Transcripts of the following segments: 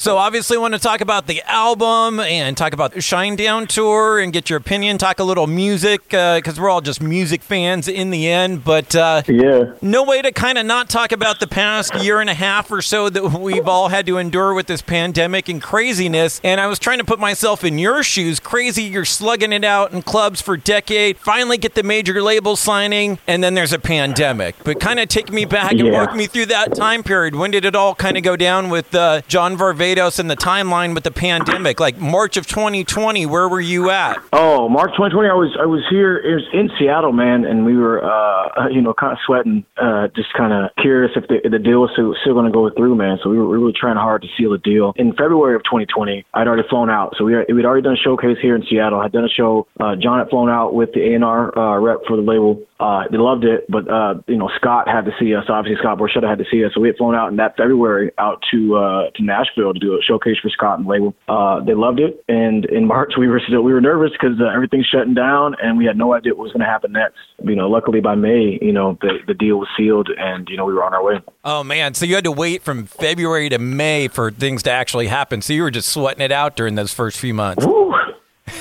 So obviously, want to talk about the album and talk about the Shinedown tour and get your opinion. Talk a little music because uh, we're all just music fans in the end. But uh, yeah, no way to kind of not talk about the past year and a half or so that we've all had to endure with this pandemic and craziness. And I was trying to put myself in your shoes. Crazy, you're slugging it out in clubs for decade. Finally, get the major label signing, and then there's a pandemic. But kind of take me back and Yeah. walk me through that time period. When did it all kind of go down with uh, John Varvatos and the timeline with the pandemic? Like March of 2020, where were you at? Oh, March 2020. I was I was here. It was in Seattle, man, and we were, uh, you know, kind of sweating, uh, just kind of curious if the, the deal was still, still going to go through, man. So we were really trying hard to seal the deal. In February of 2020, I'd already flown out. So we were- we'd already done a showcase here in Seattle. I'd done a show. Uh, John had flown out with the A&R uh, rep for the label. Uh, they loved it, but uh, you know, Scott had to see us. Obviously, Scott Borchetta had to see us. So we had flown out in that February out to uh, to Nashville to do a showcase for Scott and label. Uh, they loved it, and in March we were still we were nervous because uh, everything's shutting down, and we had no idea what was going to happen next. You know, luckily by May, you know, the the deal was sealed, and you know we were on our way. Oh man, so you had to wait from February to May for things to actually happen. So you were just sweating it out during those first few months. Woo.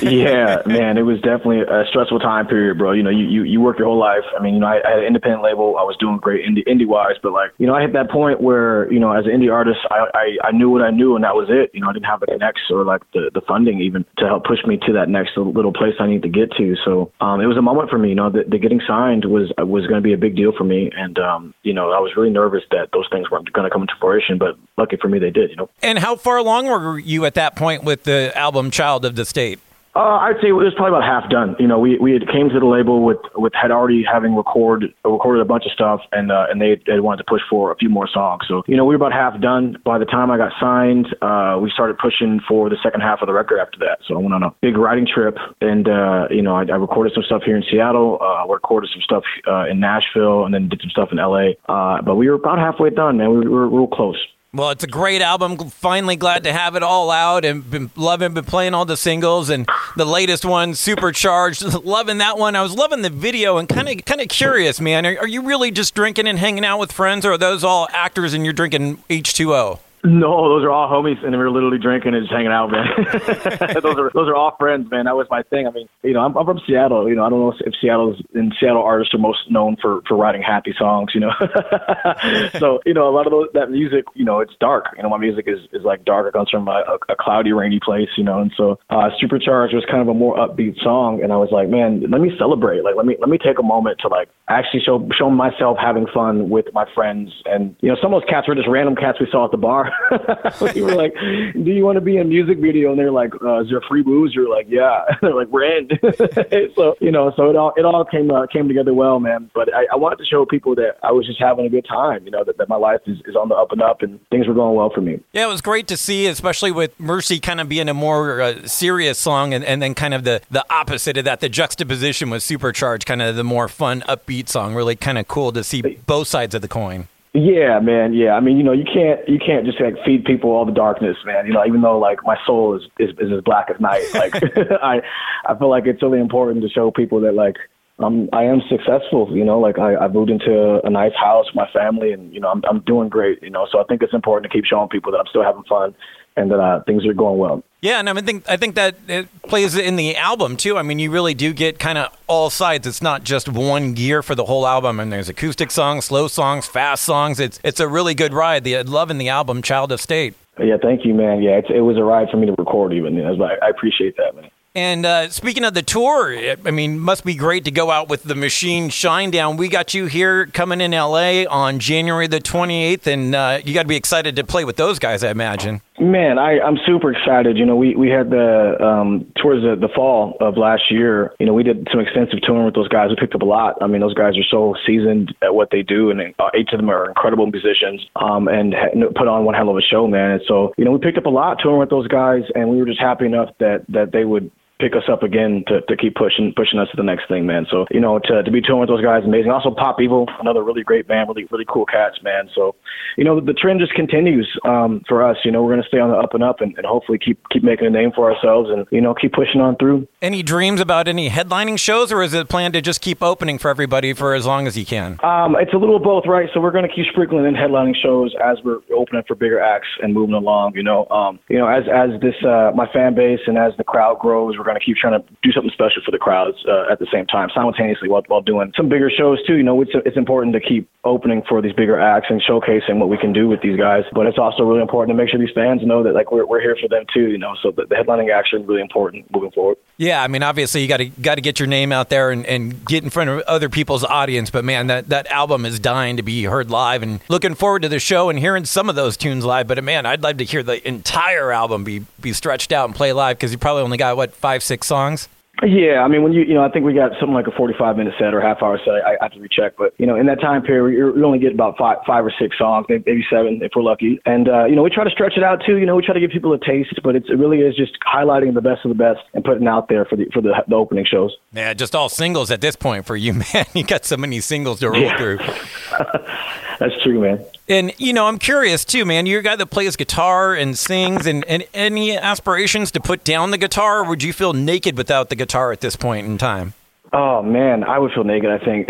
Yeah, man, it was definitely a stressful time period, bro. You know, you, you, you work your whole life. I mean, you know, I, I had an independent label. I was doing great indie indie wise, but like, you know, I hit that point where, you know, as an indie artist, I, I, I knew what I knew and that was it. You know, I didn't have the connects or like the, the funding even to help push me to that next little place I need to get to. So um, it was a moment for me, you know, the, the getting signed was was going to be a big deal for me. And, um, you know, I was really nervous that those things weren't going to come into fruition, but lucky for me, they did, you know. And how far along were you at that point with the album Child of the State? Uh, I'd say it was probably about half done. You know, we we had came to the label with with had already having record recorded a bunch of stuff, and uh, and they they wanted to push for a few more songs. So you know, we were about half done. By the time I got signed, uh, we started pushing for the second half of the record after that. So I went on a big writing trip, and uh, you know, I, I recorded some stuff here in Seattle, uh, recorded some stuff uh, in Nashville, and then did some stuff in L.A. Uh, but we were about halfway done, man. We were, we were real close. Well, it's a great album. Finally, glad to have it all out and been loving, been playing all the singles and the latest one, Supercharged. loving that one. I was loving the video and kind of, kind of curious, man. Are, are you really just drinking and hanging out with friends, or are those all actors and you're drinking H two O? No, those are all homies, and we were literally drinking and just hanging out, man. those are those are all friends, man. That was my thing. I mean, you know, I'm, I'm from Seattle. You know, I don't know if Seattle's and Seattle artists are most known for for writing happy songs. You know, so you know, a lot of those, that music, you know, it's dark. You know, my music is is like dark. It comes from a, a cloudy, rainy place. You know, and so uh, Supercharged was kind of a more upbeat song, and I was like, man, let me celebrate. Like, let me let me take a moment to like actually show show myself having fun with my friends. And you know, some of those cats were just random cats we saw at the bar. we were like, "Do you want to be in a music video?" And they're like, uh, "Is there free booze?" You're like, "Yeah." they're like, "We're in." so you know, so it all it all came uh, came together well, man. But I, I wanted to show people that I was just having a good time. You know, that, that my life is, is on the up and up, and things were going well for me. Yeah, it was great to see, especially with Mercy kind of being a more uh, serious song, and, and then kind of the, the opposite of that. The juxtaposition was Supercharged, kind of the more fun, upbeat song. Really kind of cool to see both sides of the coin. Yeah, man. Yeah, I mean, you know, you can't you can't just like feed people all the darkness, man. You know, even though like my soul is is, is as black as night. Like I I feel like it's really important to show people that like um I am successful. You know, like I I moved into a nice house, with my family, and you know I'm I'm doing great. You know, so I think it's important to keep showing people that I'm still having fun and that uh, things are going well. Yeah, and I think I think that it plays in the album too. I mean, you really do get kind of all sides. It's not just one gear for the whole album. And there's acoustic songs, slow songs, fast songs. It's it's a really good ride. The love in the album, Child of State. Yeah, thank you, man. Yeah, it's, it was a ride for me to record, even. You know, I, I appreciate that, man. And uh, speaking of the tour, I mean, must be great to go out with the Machine Shinedown. We got you here coming in LA on January the 28th, and uh, you got to be excited to play with those guys, I imagine. Man, I, I'm super excited. You know, we, we had the um, towards the, the fall of last year. You know, we did some extensive touring with those guys. We picked up a lot. I mean, those guys are so seasoned at what they do, and uh, each of them are incredible musicians. Um, and ha- put on one hell of a show, man. And so, you know, we picked up a lot touring with those guys, and we were just happy enough that that they would pick us up again to, to keep pushing pushing us to the next thing, man. So you know, to to be touring with those guys, amazing. Also, Pop Evil, another really great band, really really cool cats, man. So you know, the, the trend just continues um, for us. You know, we're gonna stay on the up and up, and, and hopefully keep keep making a name for ourselves, and you know, keep pushing on through. Any dreams about any headlining shows, or is it planned to just keep opening for everybody for as long as you can? Um, it's a little of both, right? So we're gonna keep sprinkling in headlining shows as we're opening for bigger acts and moving along. You know, um, you know, as as this uh, my fan base and as the crowd grows, we're gonna keep trying to do something special for the crowds uh, at the same time, simultaneously while while doing some bigger shows too. You know, it's it's important to keep opening for these bigger acts and showcasing what we can do with these guys. But it's also really important to make sure these fans know that like we're we're here for them too. You know, so the, the headlining acts are really important moving forward. Yeah, I mean, obviously you got to got to get your name out there and, and get in front of other people's audience. But man, that that album is dying to be heard live, and looking forward to the show and hearing some of those tunes live. But man, I'd love to hear the entire album be be stretched out and play live because you probably only got what five six songs. Yeah, I mean, when you you know, I think we got something like a 45 minute set or half hour set. I, I have to recheck, but you know, in that time period, we only get about five five or six songs, maybe, maybe seven if we're lucky. And uh, you know, we try to stretch it out too. You know, we try to give people a taste, but it's, it really is just highlighting the best of the best and putting out there for the for the, the opening shows. Yeah, just all singles at this point for you, man. You got so many singles to roll yeah. through. That's true, man. And you know, I'm curious too, man. You're a guy that plays guitar and sings, and, and any aspirations to put down the guitar, would you feel naked without the guitar at this point in time? Oh man, I would feel naked. I think,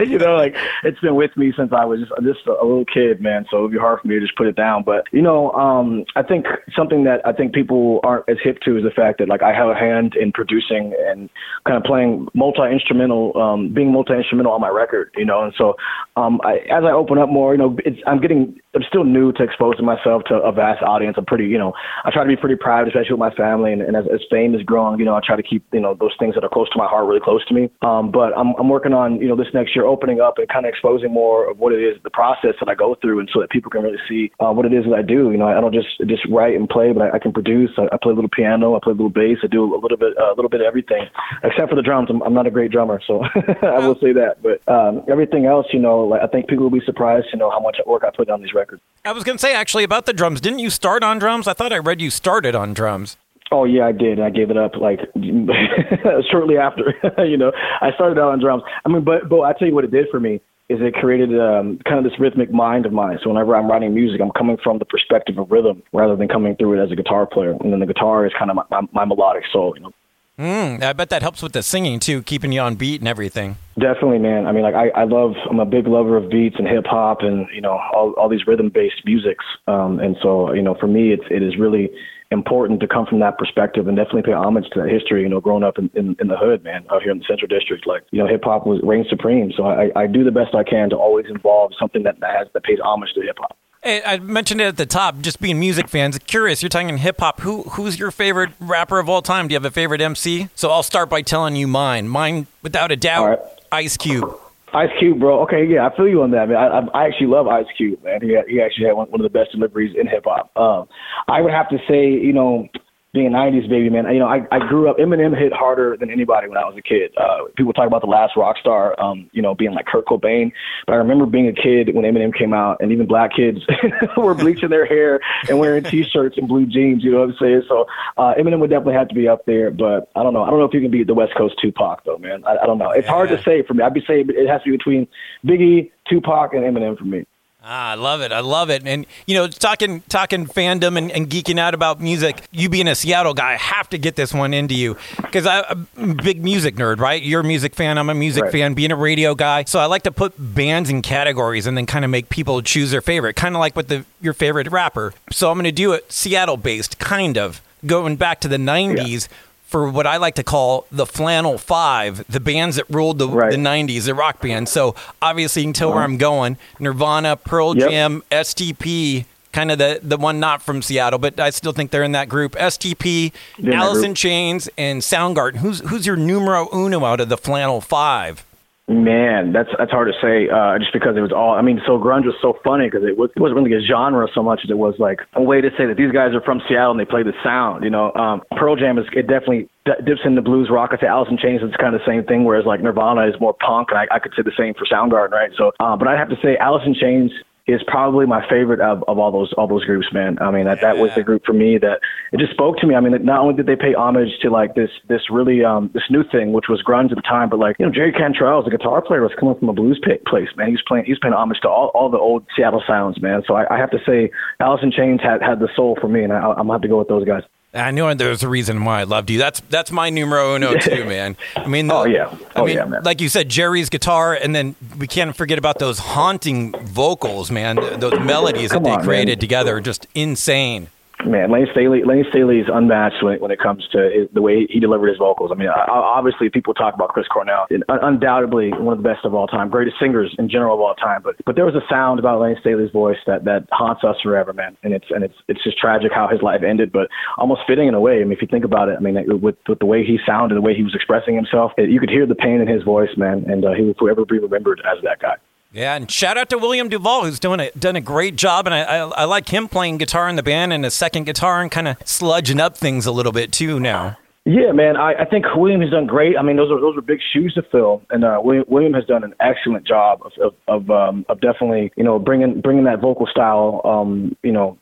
you know, like it's been with me since I was just, a little kid, man. So it'd be hard for me to just put it down. But you know, um, I think something that I think people aren't as hip to is the fact that like I have a hand in producing and kind of playing multi instrumental, um, being multi instrumental on my record. You know, and so um, I, as I open up more, you know, it's, I'm getting, I'm still new to exposing myself to a vast audience. I'm pretty, you know, I try to be pretty proud, especially with my family, and, and as, as fame is growing, you know, I try to keep, you know, those things that are close to my heart really close to me. Um, but I'm, I'm working on, you know, this next year opening up and kind of exposing more of what it is, the process that I go through, and so that people can really see uh, what it is that I do. You know, I don't just just write and play, but I, I can produce. I, I play a little piano, I play a little bass, I do a little bit, uh, a little bit of everything, except for the drums. I'm, I'm not a great drummer, so I will say that. But um, everything else, you know, like I think people will be surprised to know how much work I put on these records. I was going to say actually about the drums. Didn't you start on drums? I thought I read you started on drums. Oh yeah, I did. I gave it up like shortly after. you know, I started out on drums. I mean, but but I tell you what it did for me is it created um, kind of this rhythmic mind of mine. So whenever I'm writing music, I'm coming from the perspective of rhythm rather than coming through it as a guitar player. And then the guitar is kind of my, my, my melodic soul. You know. Mm, I bet that helps with the singing too, keeping you on beat and everything. Definitely, man. I mean, like I, I love. I'm a big lover of beats and hip hop, and you know, all all these rhythm based musics. Um, and so, you know, for me, it's it is really important to come from that perspective and definitely pay homage to that history. You know, growing up in, in, in the hood, man, out here in the Central District, like you know, hip hop was reigned supreme. So I, I do the best I can to always involve something that has that pays homage to hip hop. I mentioned it at the top, just being music fans. Curious, you're talking hip hop. Who who's your favorite rapper of all time? Do you have a favorite MC? So I'll start by telling you mine. Mine, without a doubt, right. Ice Cube. Ice Cube, bro. Okay, yeah, I feel you on that, man. I, I actually love Ice Cube, man. He he actually had one, one of the best deliveries in hip hop. Um, I would have to say, you know, being a '90s baby, man. You know, I, I grew up. Eminem hit harder than anybody when I was a kid. Uh, people talk about the last rock star, um, you know, being like Kurt Cobain. But I remember being a kid when Eminem came out, and even black kids were bleaching their hair and wearing T-shirts and blue jeans. You know what I'm saying? So uh, Eminem would definitely have to be up there. But I don't know. I don't know if you can beat the West Coast Tupac though, man. I, I don't know. It's yeah. hard to say for me. I'd be saying it has to be between Biggie, Tupac, and Eminem for me. Ah, I love it. I love it. And you know, talking talking fandom and, and, geeking out about music. You being a Seattle guy, I have to get this one into you because I'm a big music nerd, right? You're a music fan. I'm a music right. fan. Being a radio guy, so I like to put bands in categories and then kind of make people choose their favorite, kind of like with the your favorite rapper. So I'm going to do it Seattle based, kind of going back to the '90s. Yeah for what I like to call the flannel five, the bands that ruled the, right. the 90s, the rock bands. So obviously, you can tell uh-huh. where I'm going Nirvana, Pearl yep. Jam, STP, kind of the, the one not from Seattle, but I still think they're in that group. STP, Alice in Chains, and Soundgarden. Who's, who's your numero uno out of the flannel five? Man, that's that's hard to say. Uh, just because it was all. I mean, so grunge was so funny because it, was, it wasn't really a genre so much as it was like a way to say that these guys are from Seattle and they play the sound. You know, um, Pearl Jam is it definitely dips into blues rock. I say Alice in Chains is kind of the same thing, whereas like Nirvana is more punk, and I, I could say the same for Soundgarden, right? So, uh, but I'd have to say Alice in Chains is probably my favorite of, of all those all those groups, man. I mean, that Yeah. that was the group for me that it just spoke to me. I mean, not only did they pay homage to like this this really um this new thing, which was grunge at the time, but like you know, Jerry Cantrell, the guitar player, was coming from a blues place, man. He was playing he was paying homage to all, all the old Seattle sounds, man. So I, I have to say, Alice in Chains had had the soul for me, and I, I'm gonna have to go with those guys. I knew there's a reason why I loved you. That's that's my numero uno too, man. I mean, the- Oh, yeah. I Oh, mean, yeah, man. like you said, Jerry's guitar, and then we can't forget about those haunting vocals, man. Th- Those melodies Come that they on, created man. together are just insane. Man, Layne Staley, Layne Staley is unmatched when, when it comes to the way he delivered his vocals. I mean, I, obviously people talk about Chris Cornell, and undoubtedly one of the best of all time, greatest singers in general of all time. But but there was a sound about Layne Staley's voice that that haunts us forever, man. And it's and it's it's just tragic how his life ended, but almost fitting in a way. I mean, if you think about it, I mean, with with the way he sounded, the way he was expressing himself, it, you could hear the pain in his voice, man. And uh, he will forever be remembered as that guy. Yeah, and shout out to William DuVall, who's doing a done a great job, and I, I, I like him playing guitar in the band and a second guitar and kind of sludging up things a little bit too now. Yeah, man. I, I think William has done great. I mean, those are those are big shoes to fill, and uh, William, William has done an excellent job of of of, um, of definitely you know bringing bringing that vocal style, um, you know,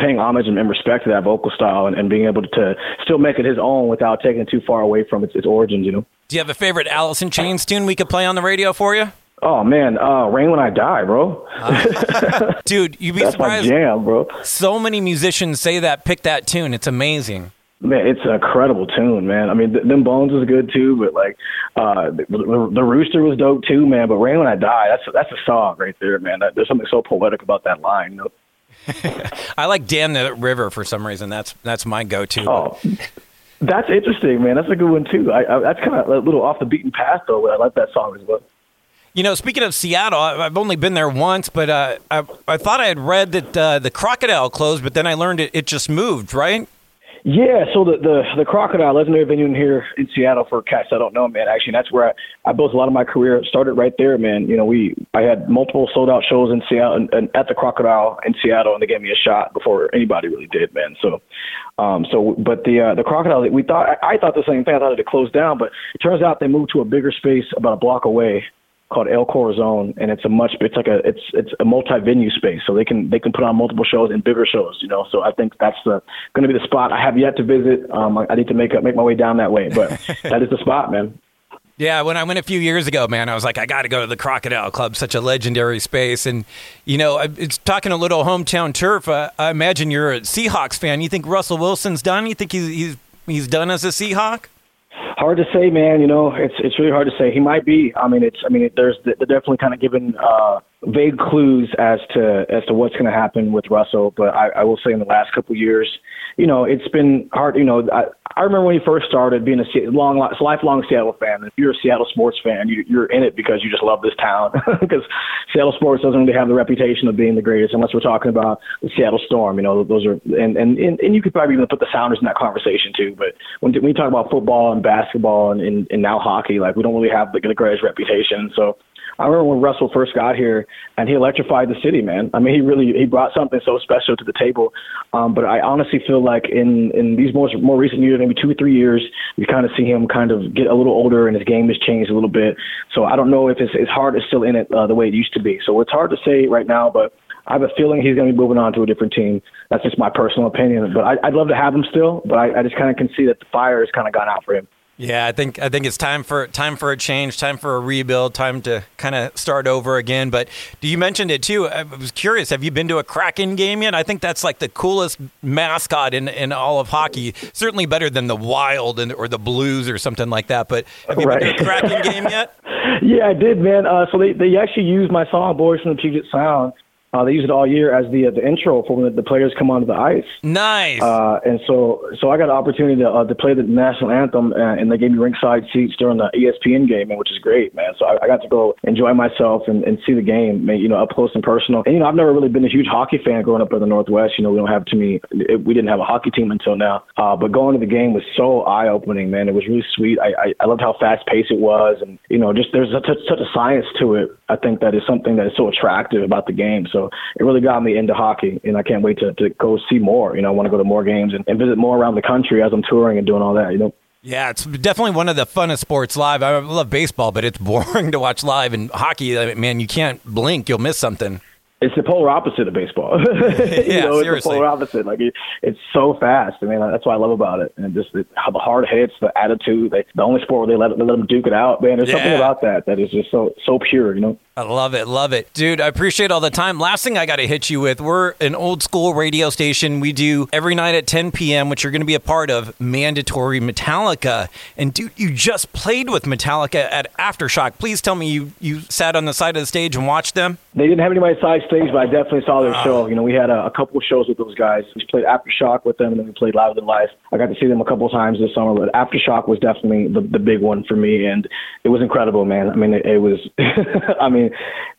paying homage and, and respect to that vocal style, and, and being able to still make it his own without taking it too far away from its its origins. You know. Do you have a favorite Alice in Chains tune we could play on the radio for you? Oh man, uh, "Rain When I Die," bro. Dude, you'd be That's my jam, bro. So many musicians say that, pick that tune. It's amazing. Man, it's an incredible tune, man. I mean, th- them bones was good too, but like, uh, the, the, the rooster was dope too, man. But "Rain When I Die," that's that's a song right there, man. That, there's something so poetic about that line, you know. I like Damn the River for some reason. That's that's my go-to. Oh, that's interesting, man. That's a good one too. I, I that's kind of a little off the beaten path, though. But I like that song as well. You know, speaking of Seattle, I've only been there once, but uh, I, I thought I had read that uh, the Crocodile closed, but then I learned it, it just moved, right? Yeah, so the the the Crocodile legendary venue in here in Seattle for cats I don't know, man. Actually, that's where I, I built a lot of my career. Started right there, man. You know, we I had multiple sold out shows in Seattle and, and at the Crocodile in Seattle, and they gave me a shot before anybody really did, man. So, um, so but the uh, the Crocodile, we thought I, I thought the same thing. I thought it had closed down, but it turns out they moved to a bigger space about a block away called El Corazon, and it's a much it's like a it's it's a multi venue space, so they can they can put on multiple shows and bigger shows, you know. So I think that's the going to be the spot. I have yet to visit. Um, I, I need to make up make my way down that way, but that is the spot, man. Yeah, when I went a few years ago, man, I was like, I got to go to the Crocodile Club, such a legendary space. And, you know, it's talking a little hometown turf. Uh, I imagine you're a Seahawks fan. You think Russell Wilson's done? You think he's, he's, he's done as a Seahawk? Hard to say, man. You know, it's it's really hard to say. He might be. I mean, it's. I mean, there's they're definitely kind of given uh, vague clues as to as to what's going to happen with Russell. But I, I will say, in the last couple years, you know, it's been hard. You know, I, I remember when he first started being a long, lifelong Seattle fan. If you're a Seattle sports fan, you, you're in it because you just love this town. Because Seattle sports doesn't really have the reputation of being the greatest, unless we're talking about the Seattle Storm. You know, those are and and and, and you could probably even put the Sounders in that conversation too. But when when you talk about football and basketball and, and, and now hockey, like we don't really have the, the greatest reputation. So. I remember when Russell first got here, and he electrified the city, man. I mean, he really he brought something so special to the table. Um, but I honestly feel like in in these more more recent years, maybe two or three years, we kind of see him kind of get a little older, and his game has changed a little bit. So I don't know if his his heart is still in it uh, the way it used to be. So it's hard to say right now, but. I have a feeling he's going to be moving on to a different team. That's just my personal opinion. But I, I'd love to have him still. But I, I just kind of can see that the fire has kind of gone out for him. Yeah, I think I think it's time for time for a change, time for a rebuild, time to kind of start over again. But do you mentioned it too. I was curious. Have you been to a Kraken game yet? I think that's like the coolest mascot in, in all of hockey. Certainly better than the Wild and, or the Blues or something like that. But have you been Right. to a Kraken game yet? Yeah, I did, man. Uh, so they they actually used my song "Boys from the Puget Sound." Uh, they use it all year as the uh, the intro for when the, players come onto the ice. Nice. Uh, and so, so I got an opportunity to, uh, to play the national anthem, uh, and they gave me ringside seats during the ESPN game, man, which is great, man. So I, I got to go enjoy myself and, and see the game, man, you know, up close and personal. And you know, I've never really been a huge hockey fan growing up in the Northwest. You know, we don't have too many. It, we didn't have a hockey team until now. Uh, but going to the game was so eye opening, man. It was really sweet. I, I, I loved how fast paced it was, and you know, just there's such, such a science to it. I think that is something that is so attractive about the game. So it really got me into hockey, and I can't wait to, to go see more. You know, I want to go to more games and, and visit more around the country as I'm touring and doing all that. You know. yeah, it's definitely one of the funnest sports live. I love baseball, but it's boring to watch live. And hockey, man, you can't blink; you'll miss something. it's the polar opposite of baseball. you yeah, know, it's seriously. the polar opposite. Like it, it's so fast. I mean, that's what I love about it, and just the, how the hard hits, the attitude. They, the only sport where they let they let them duke it out, man. There's something about that that is just so so pure. You know. I love it, love it. Dude, I appreciate all the time. Last thing I got to hit you with we're an old school radio station. We do every night at 10 p.m., which you're going to be a part of, mandatory Metallica. And dude, you just played with Metallica at Aftershock. Please tell me you, you sat on the side of the stage and watched them. They didn't have anybody side stage, but I definitely saw their ah. show. You know, we had a, a couple of shows with those guys. We played Aftershock with them, and then we played Louder Than Life. I got to see them a couple of times this summer, but Aftershock was definitely the, the big one for me, and it was incredible, man. I mean, it, it was. I mean,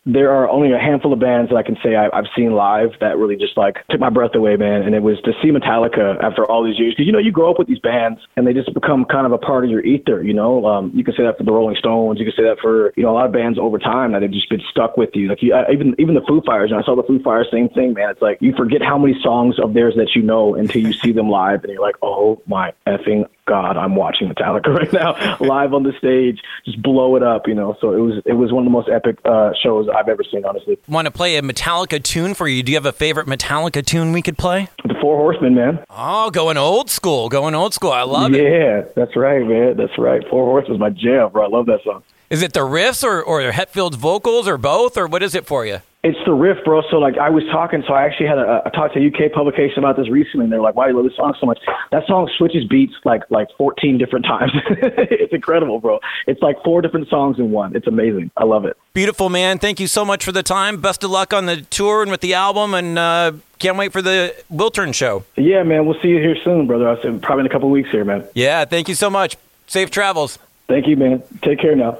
there are only a handful of bands that I can say I, I've seen live that really just like took my breath away, man. And it was to see Metallica after all these years, because you know you grow up with these bands and they just become kind of a part of your ether. You know, um, you can say that for the Rolling Stones, you can say that for you know a lot of bands over time that have just been stuck with you. Like you, I, even even the Foo Fighters, and I saw the Foo Fighters, same thing, man. It's like you forget how many songs of theirs that you know until you see them live, and you're like, oh my effing God, I'm watching Metallica right now live on the stage, just blow it up, you know. So it was it was one of the most epic uh, shows I've ever seen, honestly. Want to play a Metallica tune for you? Do you have a favorite Metallica tune we could play? The Four Horsemen, man. Oh, going old school, going old school. I love it. Yeah, that's right, man. That's right. Four Horsemen's my jam, bro. I love that song. Is it the riffs or, or Hetfield's vocals or both, or what is it for you? It's the riff, bro. So like I was talking, so I actually had a, I talked to a UK publication about this recently, and they're like, "Why do you love this song so much?" That song switches beats like like 14 different times. it's incredible, bro. It's like four different songs in one. It's amazing. I love it. Beautiful, man. Thank you so much for the time. Best of luck on the tour and with the album, and uh, can't wait for the Wiltern show. Yeah, man. We'll see you here soon, brother. I said probably in a couple weeks here, man. Yeah, thank you so much. Safe travels. Thank you, man. Take care now.